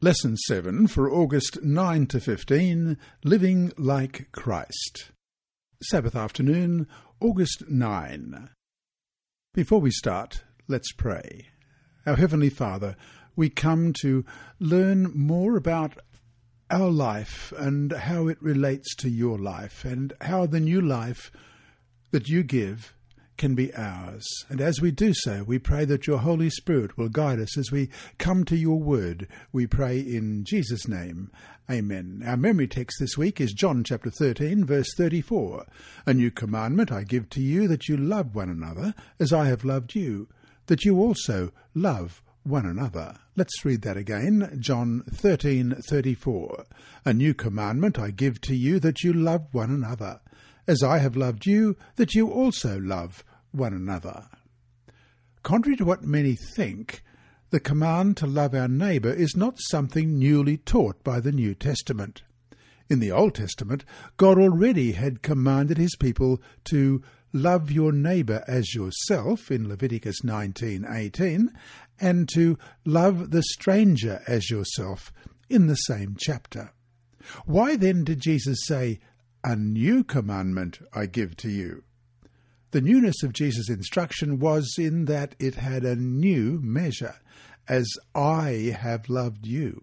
Lesson 7 for August 9 to 15 Living Like Christ. Sabbath afternoon, August 9. Before we start, let's pray. Our Heavenly Father, we come to learn more about our life and how it relates to your life and how the new life that you give can be ours. And as we do so, we pray that your Holy Spirit will guide us as we come to your word. We pray in Jesus' name. Amen. Our memory text this week is John chapter 13, verse 34. A new commandment I give to you that you love one another as I have loved you, that you also love one another. Let's read that again. John 13:34. A new commandment I give to you that you love one another as I have loved you, that you also love one another. Contrary to what many think, the command to love our neighbour is not something newly taught by the New Testament. In the Old Testament, God already had commanded his people to love your neighbour as yourself in Leviticus 19:18 and to love the stranger as yourself in the same chapter. Why then did Jesus say, a new commandment I give to you. The newness of Jesus' instruction was in that it had a new measure, as I have loved you.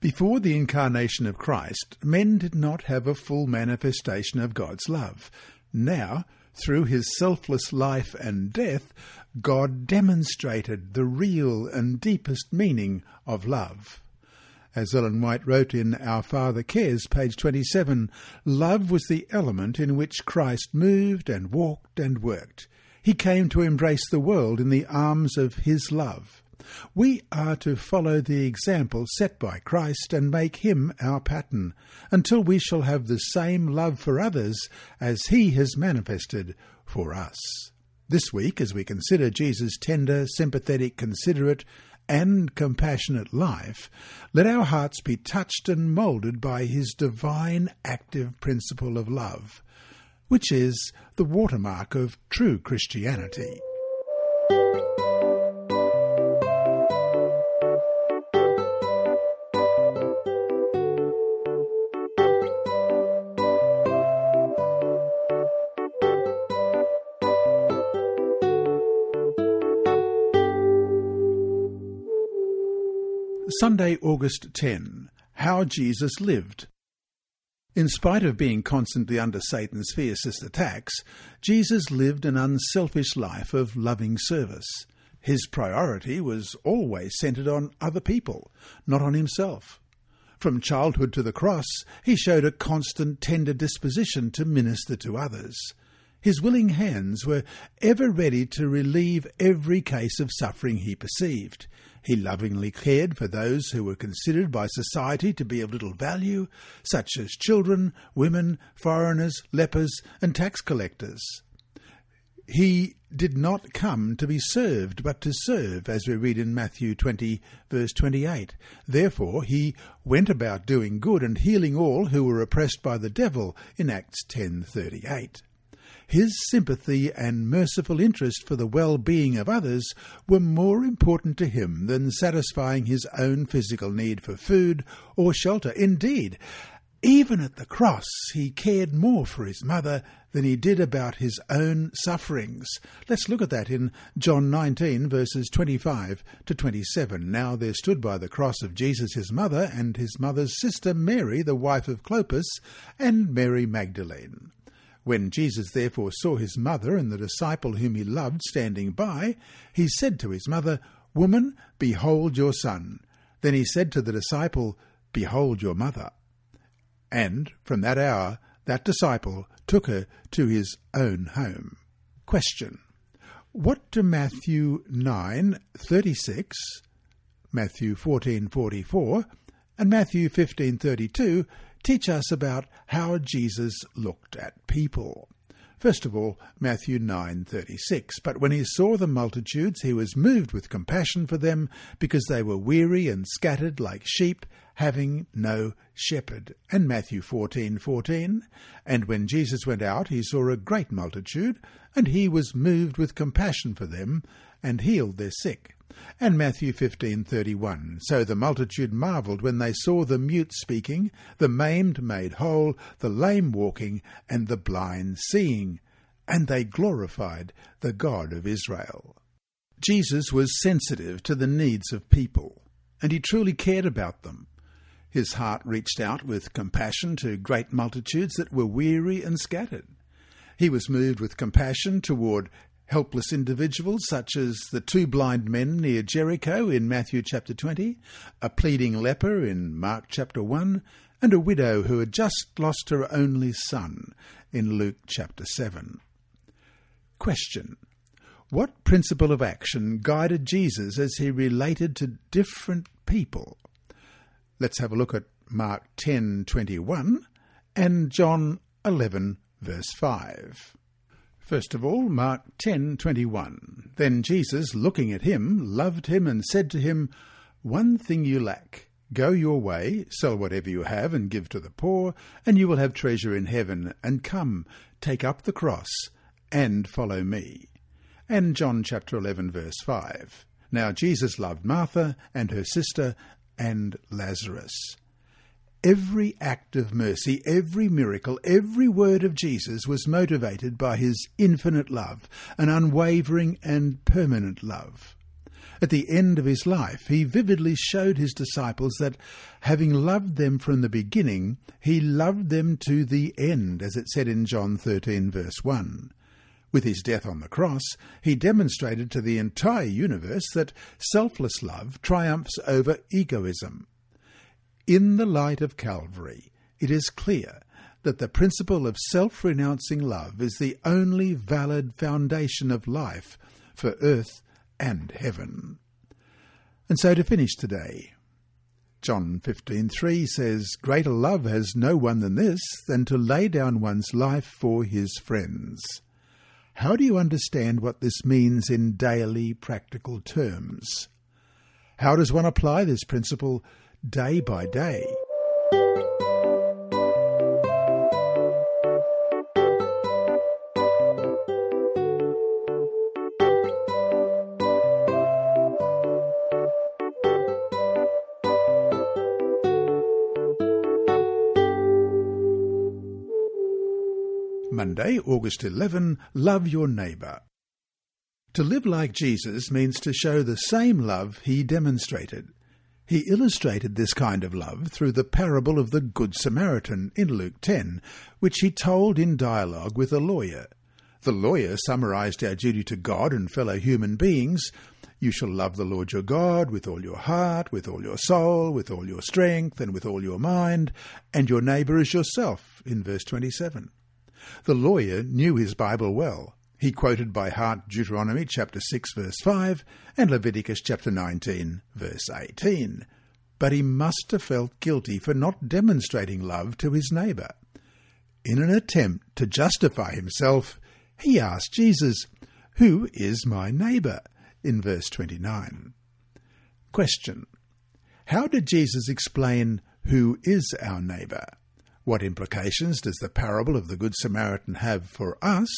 Before the incarnation of Christ, men did not have a full manifestation of God's love. Now, through his selfless life and death, God demonstrated the real and deepest meaning of love. As Ellen White wrote in Our Father Cares, page 27, love was the element in which Christ moved and walked and worked. He came to embrace the world in the arms of his love. We are to follow the example set by Christ and make him our pattern, until we shall have the same love for others as he has manifested for us. This week, as we consider Jesus' tender, sympathetic, considerate, and compassionate life, let our hearts be touched and moulded by his divine active principle of love, which is the watermark of true Christianity. Sunday, August 10. How Jesus Lived. In spite of being constantly under Satan's fiercest attacks, Jesus lived an unselfish life of loving service. His priority was always centered on other people, not on himself. From childhood to the cross, he showed a constant tender disposition to minister to others. His willing hands were ever ready to relieve every case of suffering he perceived. He lovingly cared for those who were considered by society to be of little value, such as children, women, foreigners, lepers, and tax collectors. He did not come to be served, but to serve, as we read in Matthew 20, verse 28. Therefore he went about doing good and healing all who were oppressed by the devil, in Acts 10:38. His sympathy and merciful interest for the well-being of others were more important to him than satisfying his own physical need for food or shelter. Indeed, even at the cross, he cared more for his mother than he did about his own sufferings. Let's look at that in John 19, verses 25 to 27. Now there stood by the cross of Jesus his mother, and his mother's sister Mary, the wife of Clopas, and Mary Magdalene. When Jesus therefore saw his mother and the disciple whom he loved standing by, he said to his mother, Woman, behold your son. Then he said to the disciple, Behold your mother. And from that hour that disciple took her to his own home. Question. What do Matthew 9:36, Matthew 14:44, and Matthew 15:32 teach us about how Jesus looked at people. First of all, Matthew 9:36. But when he saw the multitudes, he was moved with compassion for them, because they were weary and scattered like sheep, having no shepherd. And Matthew 14:14. And when Jesus went out, he saw a great multitude, and he was moved with compassion for them, and healed their sick. And Matthew 15:31 So the multitude marveled when they saw the mute speaking, the maimed made whole, the lame walking, and the blind seeing, and they glorified the God of Israel. Jesus was sensitive to the needs of people, and he truly cared about them. His heart reached out with compassion to great multitudes that were weary and scattered. He was moved with compassion toward helpless individuals such as the two blind men near Jericho in Matthew chapter 20, a pleading leper in Mark chapter 1, and a widow who had just lost her only son in Luke chapter 7. Question. What principle of action guided Jesus as he related to different people? Let's have a look at Mark 10:21 and John 11 verse 5. First of all, Mark 10:21. Then Jesus, looking at him, loved him and said to him, "One thing you lack. Go your way, sell whatever you have and give to the poor, and you will have treasure in heaven, and come, take up the cross and follow me." And John chapter 11 verse 5. Now Jesus loved Martha and her sister and Lazarus. Every act of mercy, every miracle, every word of Jesus was motivated by his infinite love, an unwavering and permanent love. At the end of his life, he vividly showed his disciples that, having loved them from the beginning, he loved them to the end, as it said in John 13, verse 1. With his death on the cross, he demonstrated to the entire universe that selfless love triumphs over egoism. In the light of Calvary, it is clear that the principle of self renouncing love is the only valid foundation of life for earth and heaven. And so to finish today, John 15:3 says, "Greater love has no one than this, than to lay down one's life for his friends." How do you understand what this means in daily practical terms? How does one apply this principle day by day. Monday, August 11, Love Your Neighbour. To live like Jesus means to show the same love he demonstrated. He illustrated this kind of love through the parable of the Good Samaritan in Luke 10, which he told in dialogue with a lawyer. The lawyer summarized our duty to God and fellow human beings. You shall love the Lord your God with all your heart, with all your soul, with all your strength, and with all your mind, and your neighbour as yourself, in verse 27. The lawyer knew his Bible well. He quoted by heart Deuteronomy chapter 6 verse 5 and Leviticus chapter 19 verse 18. But he must have felt guilty for not demonstrating love to his neighbour. In an attempt to justify himself, he asked Jesus, Who is my neighbour? in verse 29. Question. How did Jesus explain who is our neighbour? What implications does the parable of the Good Samaritan have for us?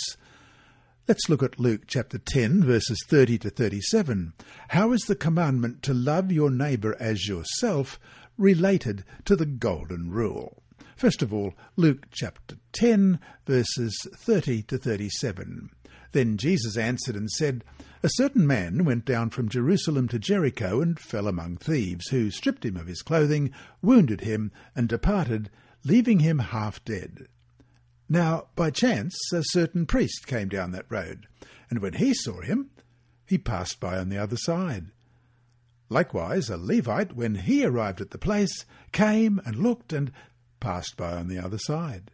Let's look at Luke chapter 10, verses 30 to 37. How is the commandment to love your neighbour as yourself related to the Golden Rule? First of all, Luke chapter 10, verses 30 to 37. Then Jesus answered and said, A certain man went down from Jerusalem to Jericho and fell among thieves, who stripped him of his clothing, wounded him, and departed, leaving him half dead. Now, by chance, a certain priest came down that road, and when he saw him, he passed by on the other side. Likewise, a Levite, when he arrived at the place, came and looked and passed by on the other side.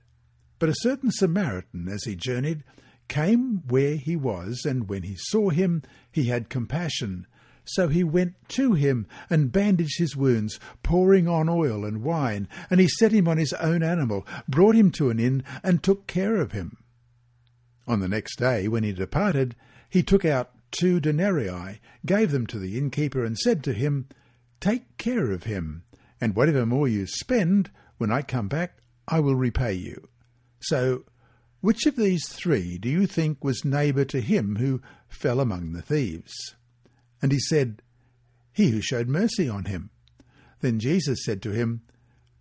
But a certain Samaritan, as he journeyed, came where he was, and when he saw him, he had compassion so he went to him and bandaged his wounds, pouring on oil and wine, and he set him on his own animal, brought him to an inn, and took care of him. On the next day, when he departed, he took out two denarii, gave them to the innkeeper, and said to him, Take care of him, and whatever more you spend, when I come back, I will repay you. So, Which of these three do you think was neighbour to him who fell among the thieves? And he said, He who showed mercy on him. Then Jesus said to him,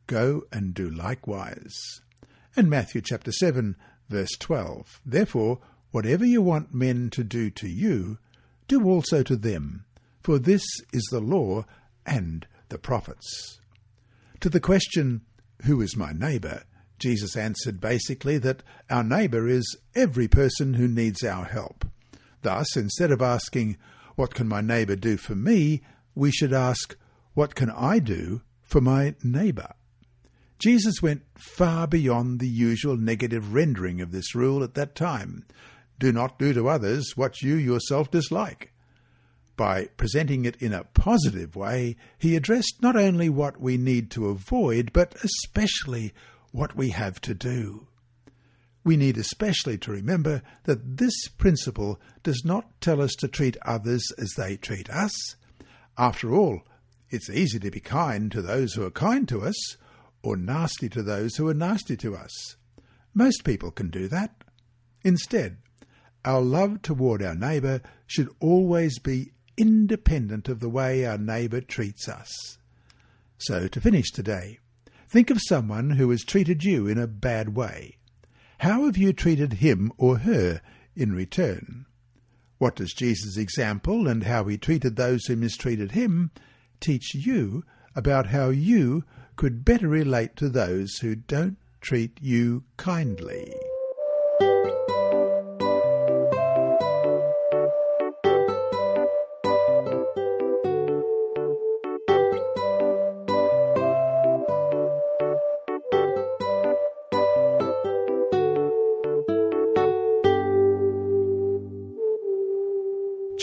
Go and do likewise. And Matthew chapter 7, verse 12. Therefore, whatever you want men to do to you, do also to them, for this is the law and the prophets. To the question, Who is my neighbour? Jesus answered basically that our neighbour is every person who needs our help. Thus, instead of asking, What can my neighbour do for me? we should ask, What can I do for my neighbour? Jesus went far beyond the usual negative rendering of this rule at that time. Do not do to others what you yourself dislike. By presenting it in a positive way, he addressed not only what we need to avoid, but especially what we have to do. We need especially to remember that this principle does not tell us to treat others as they treat us. After all, it's easy to be kind to those who are kind to us, or nasty to those who are nasty to us. Most people can do that. Instead, our love toward our neighbour should always be independent of the way our neighbour treats us. So, to finish today, Think of someone who has treated you in a bad way. How have you treated him or her in return? What does Jesus' example and how he treated those who mistreated him teach you about how you could better relate to those who don't treat you kindly?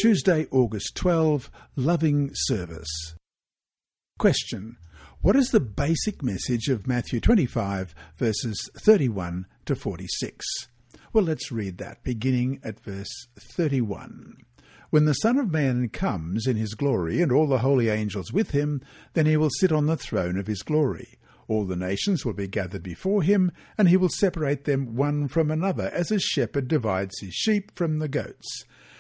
Tuesday, August 12, Loving Service. Question. What is the basic message of Matthew 25, verses 31 to 46? Well, let's read that, beginning at verse 31. When the Son of Man comes in his glory, and all the holy angels with him, then he will sit on the throne of his glory. All the nations will be gathered before him, and he will separate them one from another, as a shepherd divides his sheep from the goats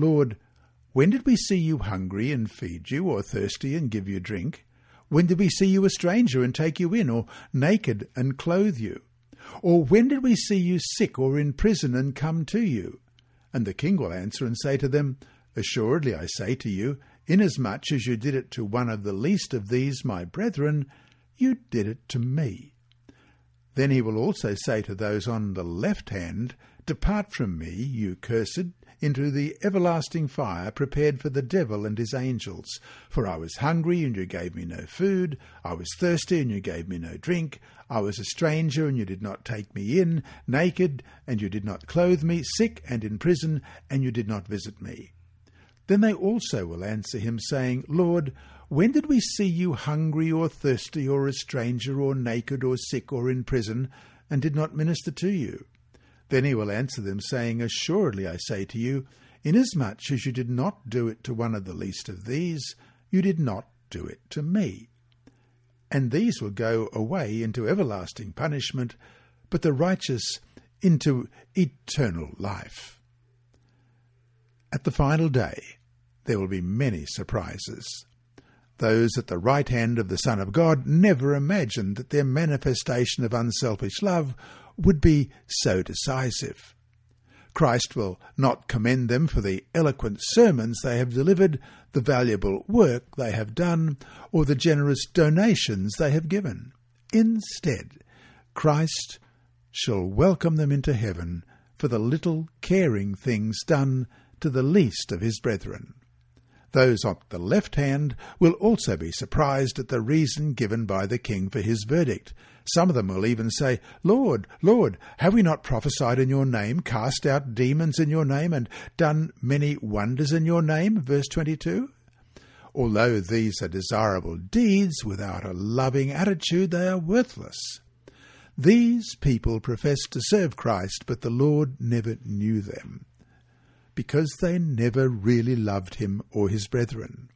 Lord, when did we see you hungry and feed you, or thirsty and give you drink? When did we see you a stranger and take you in, or naked and clothe you? Or when did we see you sick or in prison and come to you? And the king will answer and say to them, Assuredly I say to you, inasmuch as you did it to one of the least of these my brethren, you did it to me. Then he will also say to those on the left hand, Depart from me, you cursed, into the everlasting fire prepared for the devil and his angels. For I was hungry, and you gave me no food. I was thirsty, and you gave me no drink. I was a stranger, and you did not take me in. Naked, and you did not clothe me. Sick, and in prison, and you did not visit me. Then they also will answer him, saying, Lord, when did we see you hungry or thirsty or a stranger or naked or sick or in prison, and did not minister to you? Then he will answer them, saying, Assuredly I say to you, inasmuch as you did not do it to one of the least of these, you did not do it to me. And these will go away into everlasting punishment, but the righteous into eternal life. At the final day, there will be many surprises. Those at the right hand of the Son of God never imagined that their manifestation of unselfish love would be so decisive. Christ will not commend them for the eloquent sermons they have delivered, the valuable work they have done, or the generous donations they have given. Instead, Christ shall welcome them into heaven for the little caring things done to the least of his brethren. Those on the left hand will also be surprised at the reason given by the king for his verdict. Some of them will even say, Lord, Lord, have we not prophesied in your name, cast out demons in your name, and done many wonders in your name? Verse 22. Although these are desirable deeds, without a loving attitude they are worthless. These people profess to serve Christ, but the Lord never knew them because they never really loved him or his brethren.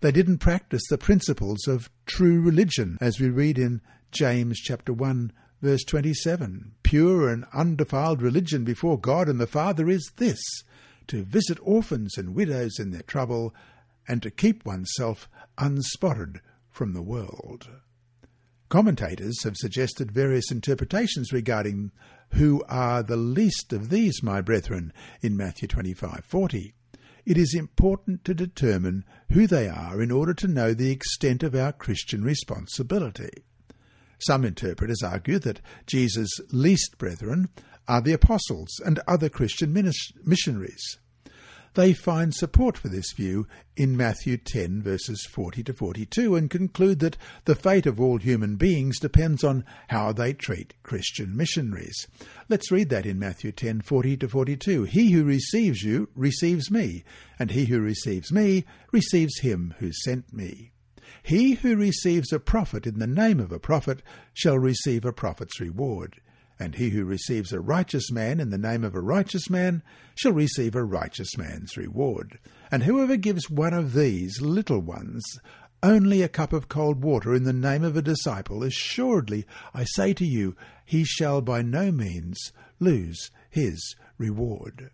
They didn't practice the principles of true religion, as we read in James chapter 1 verse 27. Pure and undefiled religion before God and the Father is this, to visit orphans and widows in their trouble, and to keep oneself unspotted from the world. Commentators have suggested various interpretations regarding who are the least of these, my brethren, in Matthew 25:40. It is important to determine who they are in order to know the extent of our Christian responsibility. Some interpreters argue that Jesus' least brethren are the apostles and other Christian missionaries. They find support for this view in Matthew 10, verses 40 to 42, and conclude that the fate of all human beings depends on how they treat Christian missionaries. Let's read that in Matthew 10, 40 to 42. He who receives you receives me, and he who receives me receives him who sent me. He who receives a prophet in the name of a prophet shall receive a prophet's reward and he who receives a righteous man in the name of a righteous man shall receive a righteous man's reward. And whoever gives one of these little ones only a cup of cold water in the name of a disciple, assuredly, I say to you, he shall by no means lose his reward.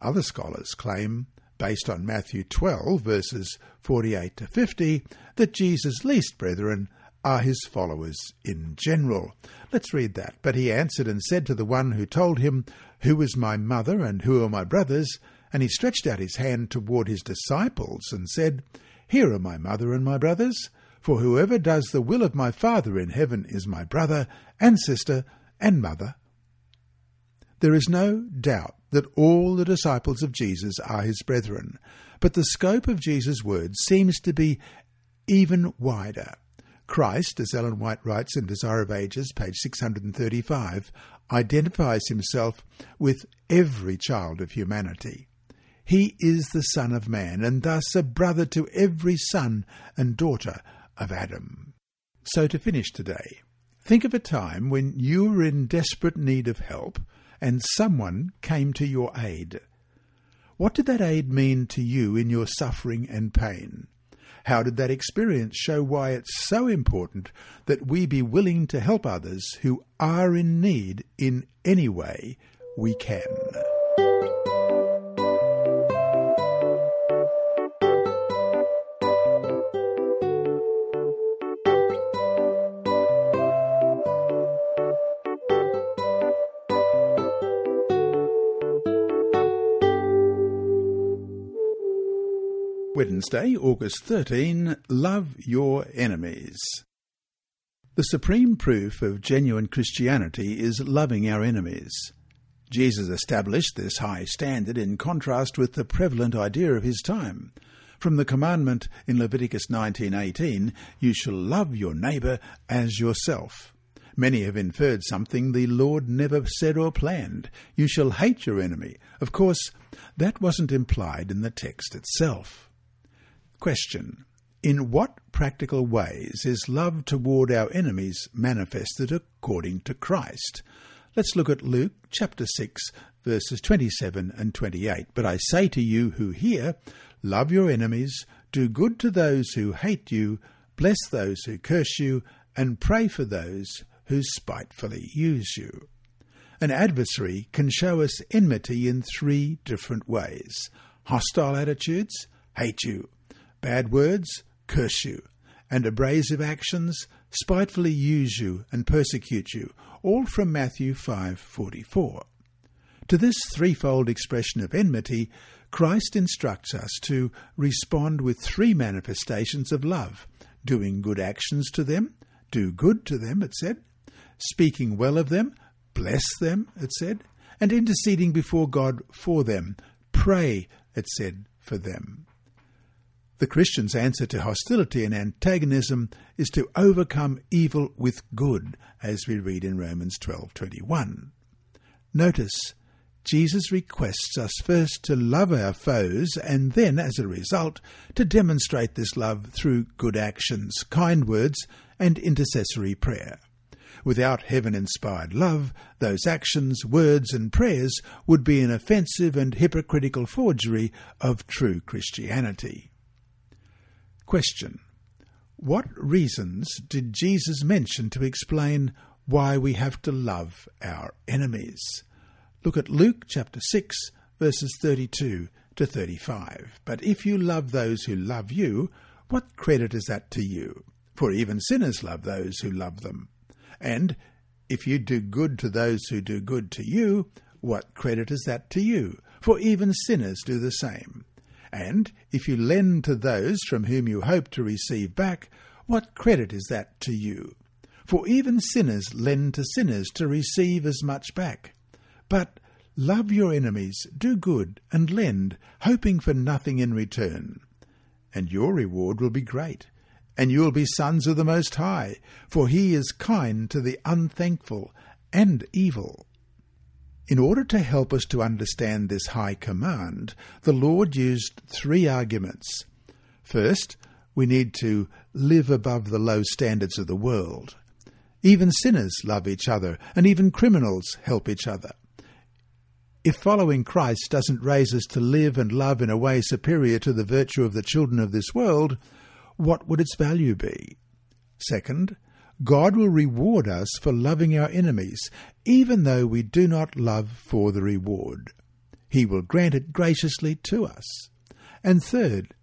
Other scholars claim, based on Matthew 12, verses 48 to 50, that Jesus' least brethren are his followers in general. Let's read that. But he answered and said to the one who told him, Who is my mother and who are my brothers? And he stretched out his hand toward his disciples and said, Here are my mother and my brothers. For whoever does the will of my Father in heaven is my brother and sister and mother. There is no doubt that all the disciples of Jesus are his brethren, but the scope of Jesus' words seems to be even wider. Christ, as Ellen White writes in Desire of Ages, page 635, identifies himself with every child of humanity. He is the Son of Man, and thus a brother to every son and daughter of Adam. So to finish today, think of a time when you were in desperate need of help and someone came to your aid. What did that aid mean to you in your suffering and pain? How did that experience show why it's so important that we be willing to help others who are in need in any way we can? Wednesday, August 13, Love Your Enemies. The supreme proof of genuine Christianity is loving our enemies. Jesus established this high standard in contrast with the prevalent idea of his time. From the commandment in Leviticus 19:18, you shall love your neighbor as yourself. Many have inferred something the Lord never said or planned. You shall hate your enemy. Of course, that wasn't implied in the text itself. Question. In what practical ways is love toward our enemies manifested according to Christ? Let's look at Luke chapter 6, verses 27 and 28. But I say to you who hear, love your enemies, do good to those who hate you, bless those who curse you, and pray for those who spitefully use you. An adversary can show us enmity in three different ways hostile attitudes, hate you, bad words, curse you, and abrasive actions, spitefully use you and persecute you, all from Matthew 5:44. To this threefold expression of enmity, Christ instructs us to respond with three manifestations of love: doing good actions to them, do good to them, it said, speaking well of them, bless them, it said, and interceding before God for them, pray, it said, for them. The Christian's answer to hostility and antagonism is to overcome evil with good, as we read in Romans 12:21. Notice Jesus requests us first to love our foes and then, as a result, to demonstrate this love through good actions, kind words, and intercessory prayer. Without heaven inspired love, those actions, words, and prayers would be an offensive and hypocritical forgery of true Christianity. Question What reasons did Jesus mention to explain why we have to love our enemies? Look at Luke chapter 6, verses 32 to 35. But if you love those who love you, what credit is that to you? For even sinners love those who love them. And if you do good to those who do good to you, what credit is that to you? For even sinners do the same. And if you lend to those from whom you hope to receive back, what credit is that to you? For even sinners lend to sinners to receive as much back. But love your enemies, do good, and lend, hoping for nothing in return. And your reward will be great, and you will be sons of the Most High, for he is kind to the unthankful and evil. In order to help us to understand this high command, the Lord used three arguments. First, we need to live above the low standards of the world. Even sinners love each other, and even criminals help each other. If following Christ doesn't raise us to live and love in a way superior to the virtue of the children of this world, what would its value be? Second, God will reward us for loving our enemies, even though we do not love for the reward. He will grant it graciously to us. And third,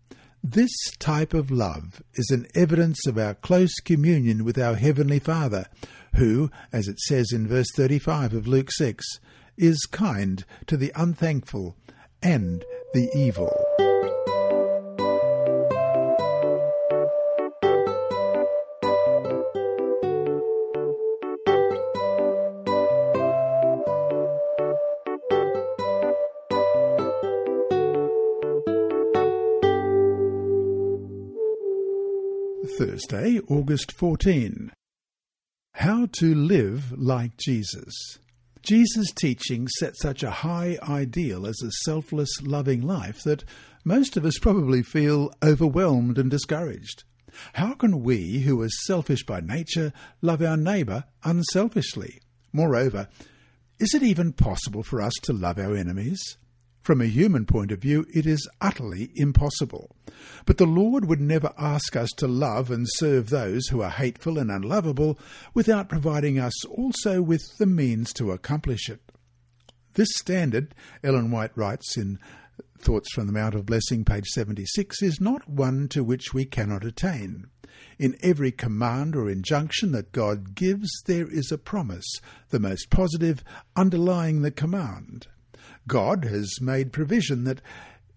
this type of love is an evidence of our close communion with our Heavenly Father, who, as it says in verse 35 of Luke 6, is kind to the unthankful and the evil. Thursday, August 14. How to live like Jesus. Jesus' teaching set such a high ideal as a selfless, loving life that most of us probably feel overwhelmed and discouraged. How can we, who are selfish by nature, love our neighbour unselfishly? Moreover, is it even possible for us to love our enemies? From a human point of view, it is utterly impossible. But the Lord would never ask us to love and serve those who are hateful and unlovable without providing us also with the means to accomplish it. This standard, Ellen White writes in Thoughts from the Mount of Blessing, page 76, is not one to which we cannot attain. In every command or injunction that God gives, there is a promise, the most positive, underlying the command. God has made provision that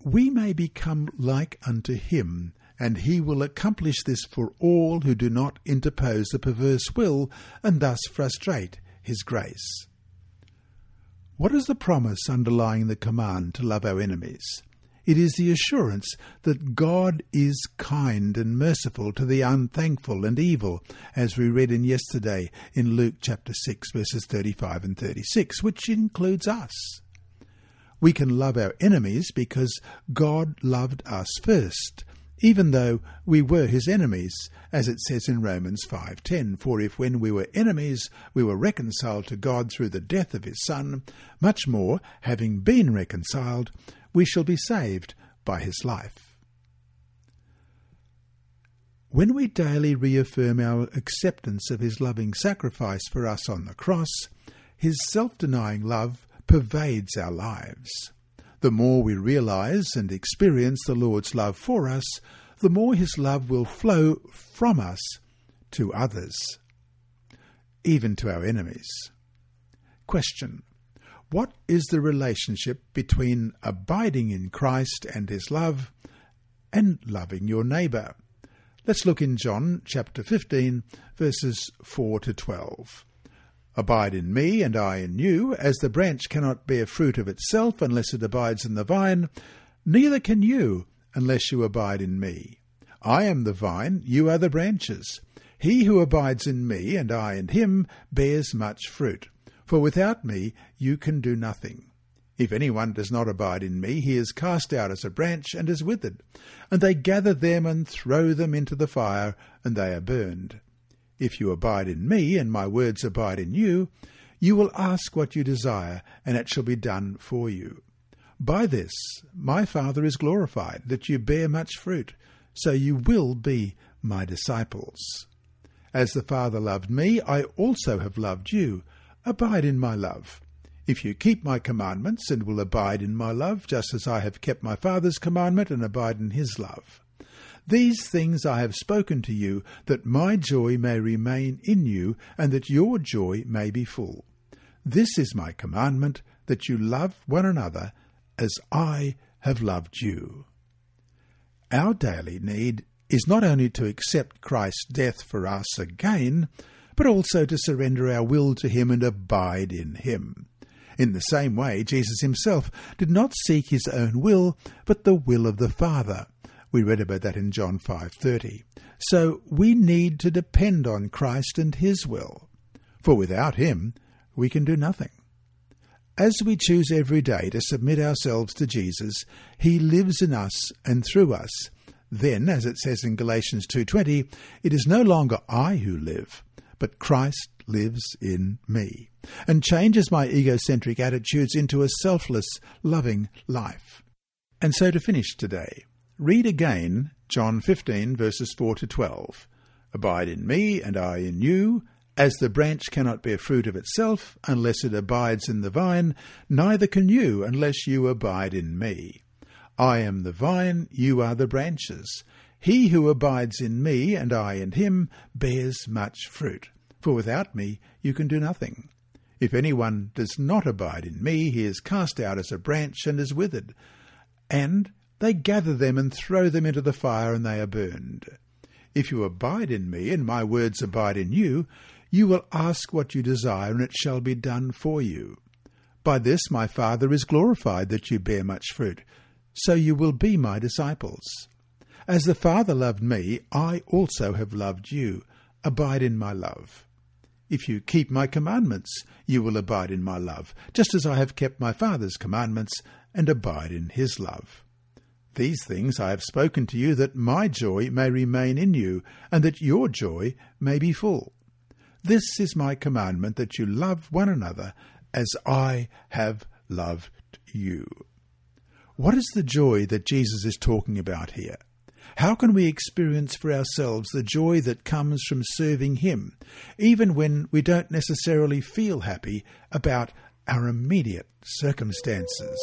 we may become like unto him, and he will accomplish this for all who do not interpose a perverse will and thus frustrate his grace. What is the promise underlying the command to love our enemies? It is the assurance that God is kind and merciful to the unthankful and evil, as we read in yesterday in Luke chapter 6, verses 35 and 36, which includes us. We can love our enemies because God loved us first, even though we were his enemies, as it says in Romans 5:10, for if when we were enemies we were reconciled to God through the death of his son, much more, having been reconciled, we shall be saved by his life. When we daily reaffirm our acceptance of his loving sacrifice for us on the cross, his self denying love pervades our lives. The more we realize and experience the Lord's love for us, the more His love will flow from us to others, even to our enemies. Question What is the relationship between abiding in Christ and His love and loving your neighbour? Let's look in John chapter 15, verses 4 to 12. Abide in me, and I in you, as the branch cannot bear fruit of itself unless it abides in the vine, neither can you unless you abide in me. I am the vine, you are the branches. He who abides in me, and I in him, bears much fruit. For without me you can do nothing. If anyone does not abide in me, he is cast out as a branch and is withered. And they gather them and throw them into the fire, and they are burned. If you abide in me, and my words abide in you, you will ask what you desire, and it shall be done for you. By this my Father is glorified, that you bear much fruit, so you will be my disciples. As the Father loved me, I also have loved you. Abide in my love. If you keep my commandments and will abide in my love, just as I have kept my Father's commandment and abide in his love. These things I have spoken to you, that my joy may remain in you, and that your joy may be full. This is my commandment, that you love one another as I have loved you. Our daily need is not only to accept Christ's death for us again, but also to surrender our will to Him and abide in Him. In the same way, Jesus himself did not seek his own will, but the will of the Father. We read about that in John 5:30. So we need to depend on Christ and his will, for without him we can do nothing. As we choose every day to submit ourselves to Jesus, he lives in us and through us. Then, as it says in Galatians 2:20, it is no longer I who live, but Christ lives in me and changes my egocentric attitudes into a selfless, loving life. And so to finish today, read again John 15 verses 4 to 12. Abide in me, and I in you. As the branch cannot bear fruit of itself unless it abides in the vine, neither can you unless you abide in me. I am the vine, you are the branches. He who abides in me, and I in him, bears much fruit. For without me you can do nothing. If anyone does not abide in me, he is cast out as a branch and is withered. And they gather them and throw them into the fire, and they are burned. If you abide in me, and my words abide in you, you will ask what you desire, and it shall be done for you. By this my Father is glorified, that you bear much fruit, so you will be my disciples. As the Father loved me, I also have loved you. Abide in my love. If you keep my commandments, you will abide in my love, just as I have kept my Father's commandments and abide in his love. These things I have spoken to you, that my joy may remain in you, and that your joy may be full. This is my commandment, that you love one another as I have loved you. What is the joy that Jesus is talking about here? How can we experience for ourselves the joy that comes from serving Him, even when we don't necessarily feel happy about our immediate circumstances?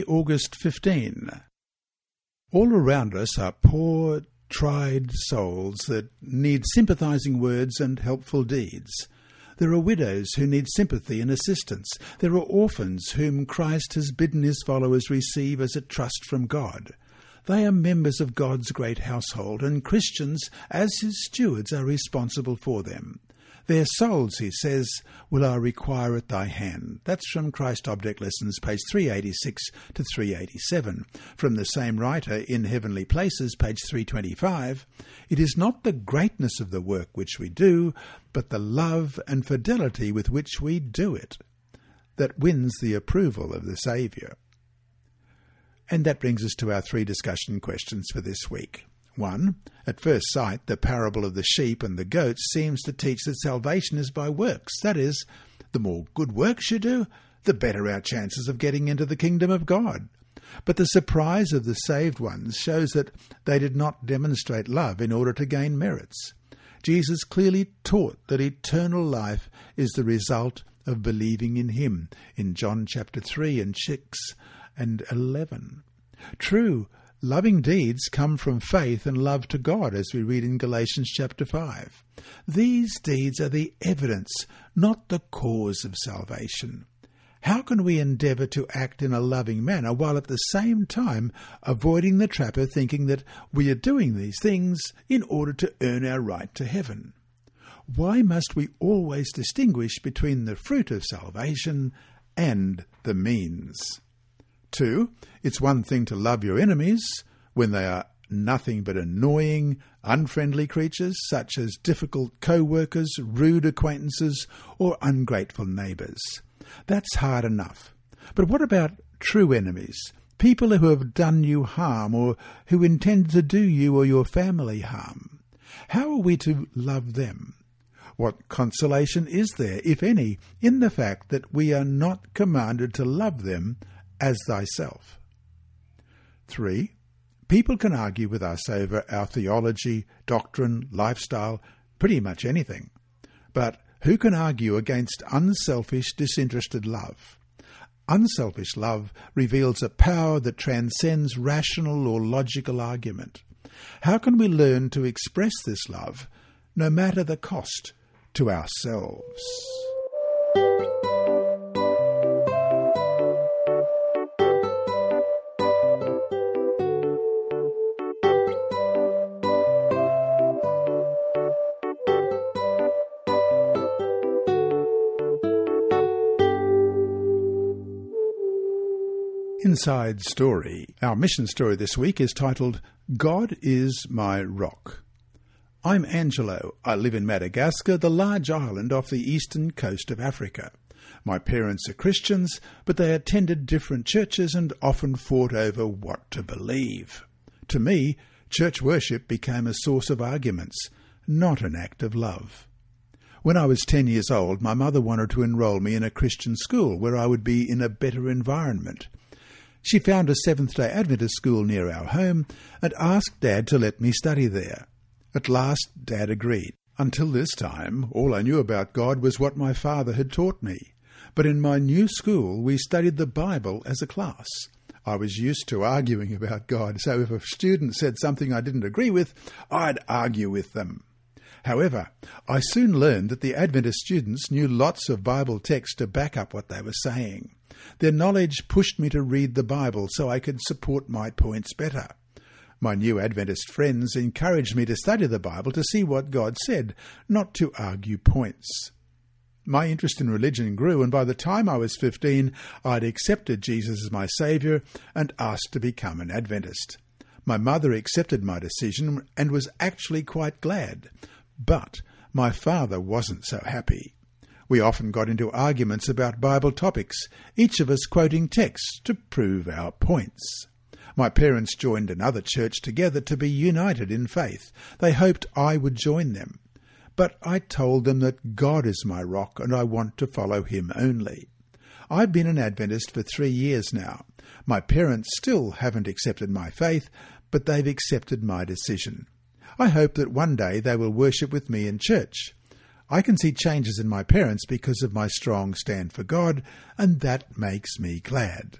August 15. All around us are poor, tried souls that need sympathizing words and helpful deeds. There are widows who need sympathy and assistance. There are orphans whom Christ has bidden his followers receive as a trust from God. They are members of God's great household, and Christians, as his stewards, are responsible for them. Their souls, he says, will I require at thy hand. That's from Christ Object Lessons, page 386 to 387. From the same writer, In Heavenly Places, page 325, it is not the greatness of the work which we do, but the love and fidelity with which we do it, that wins the approval of the Saviour. And that brings us to our three discussion questions for this week. 1. At first sight, the parable of the sheep and the goats seems to teach that salvation is by works. That is, the more good works you do, the better our chances of getting into the kingdom of God. But the surprise of the saved ones shows that they did not demonstrate love in order to gain merits. Jesus clearly taught that eternal life is the result of believing in him in John chapter 3 and 6 and 11. True, Loving deeds come from faith and love to God, as we read in Galatians chapter 5. These deeds are the evidence, not the cause of salvation. How can we endeavour to act in a loving manner while at the same time avoiding the trap of thinking that we are doing these things in order to earn our right to heaven? Why must we always distinguish between the fruit of salvation and the means? 2. It's one thing to love your enemies when they are nothing but annoying, unfriendly creatures such as difficult co-workers, rude acquaintances, or ungrateful neighbours. That's hard enough. But what about true enemies? People who have done you harm or who intend to do you or your family harm. How are we to love them? What consolation is there, if any, in the fact that we are not commanded to love them as thyself? 3. People can argue with us over our theology, doctrine, lifestyle, pretty much anything. But who can argue against unselfish, disinterested love? Unselfish love reveals a power that transcends rational or logical argument. How can we learn to express this love, no matter the cost, to ourselves? Inside Story. Our mission story this week is titled God is My Rock. I'm Angelo. I live in Madagascar, the large island off the eastern coast of Africa. My parents are Christians, but they attended different churches and often fought over what to believe. To me, church worship became a source of arguments, not an act of love. When I was 10 years old, my mother wanted to enroll me in a Christian school where I would be in a better environment. She found a Seventh day Adventist school near our home and asked Dad to let me study there. At last, Dad agreed. Until this time, all I knew about God was what my father had taught me. But in my new school, we studied the Bible as a class. I was used to arguing about God, so if a student said something I didn't agree with, I'd argue with them. However, I soon learned that the Adventist students knew lots of Bible texts to back up what they were saying. Their knowledge pushed me to read the Bible so I could support my points better. My new Adventist friends encouraged me to study the Bible to see what God said, not to argue points. My interest in religion grew, and by the time I was 15, I'd accepted Jesus as my Saviour and asked to become an Adventist. My mother accepted my decision and was actually quite glad, but my father wasn't so happy. We often got into arguments about Bible topics, each of us quoting texts to prove our points. My parents joined another church together to be united in faith. They hoped I would join them. But I told them that God is my rock and I want to follow Him only. I've been an Adventist for three years now. My parents still haven't accepted my faith, but they've accepted my decision. I hope that one day they will worship with me in church. I can see changes in my parents because of my strong stand for God, and that makes me glad.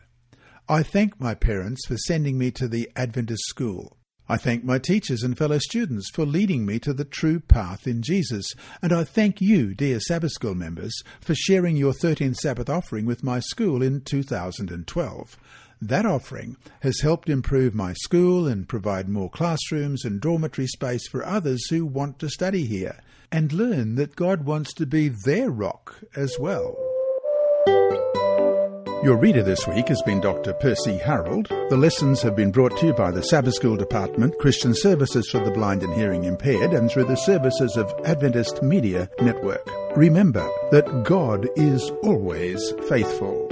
I thank my parents for sending me to the Adventist school. I thank my teachers and fellow students for leading me to the true path in Jesus, and I thank you, dear Sabbath School members, for sharing your 13th Sabbath offering with my school in 2012. That offering has helped improve my school and provide more classrooms and dormitory space for others who want to study here and learn that God wants to be their rock as well. Your reader this week has been Dr. Percy Harold. The lessons have been brought to you by the Sabbath School Department, Christian Services for the Blind and Hearing Impaired, and through the services of Adventist Media Network. Remember that God is always faithful.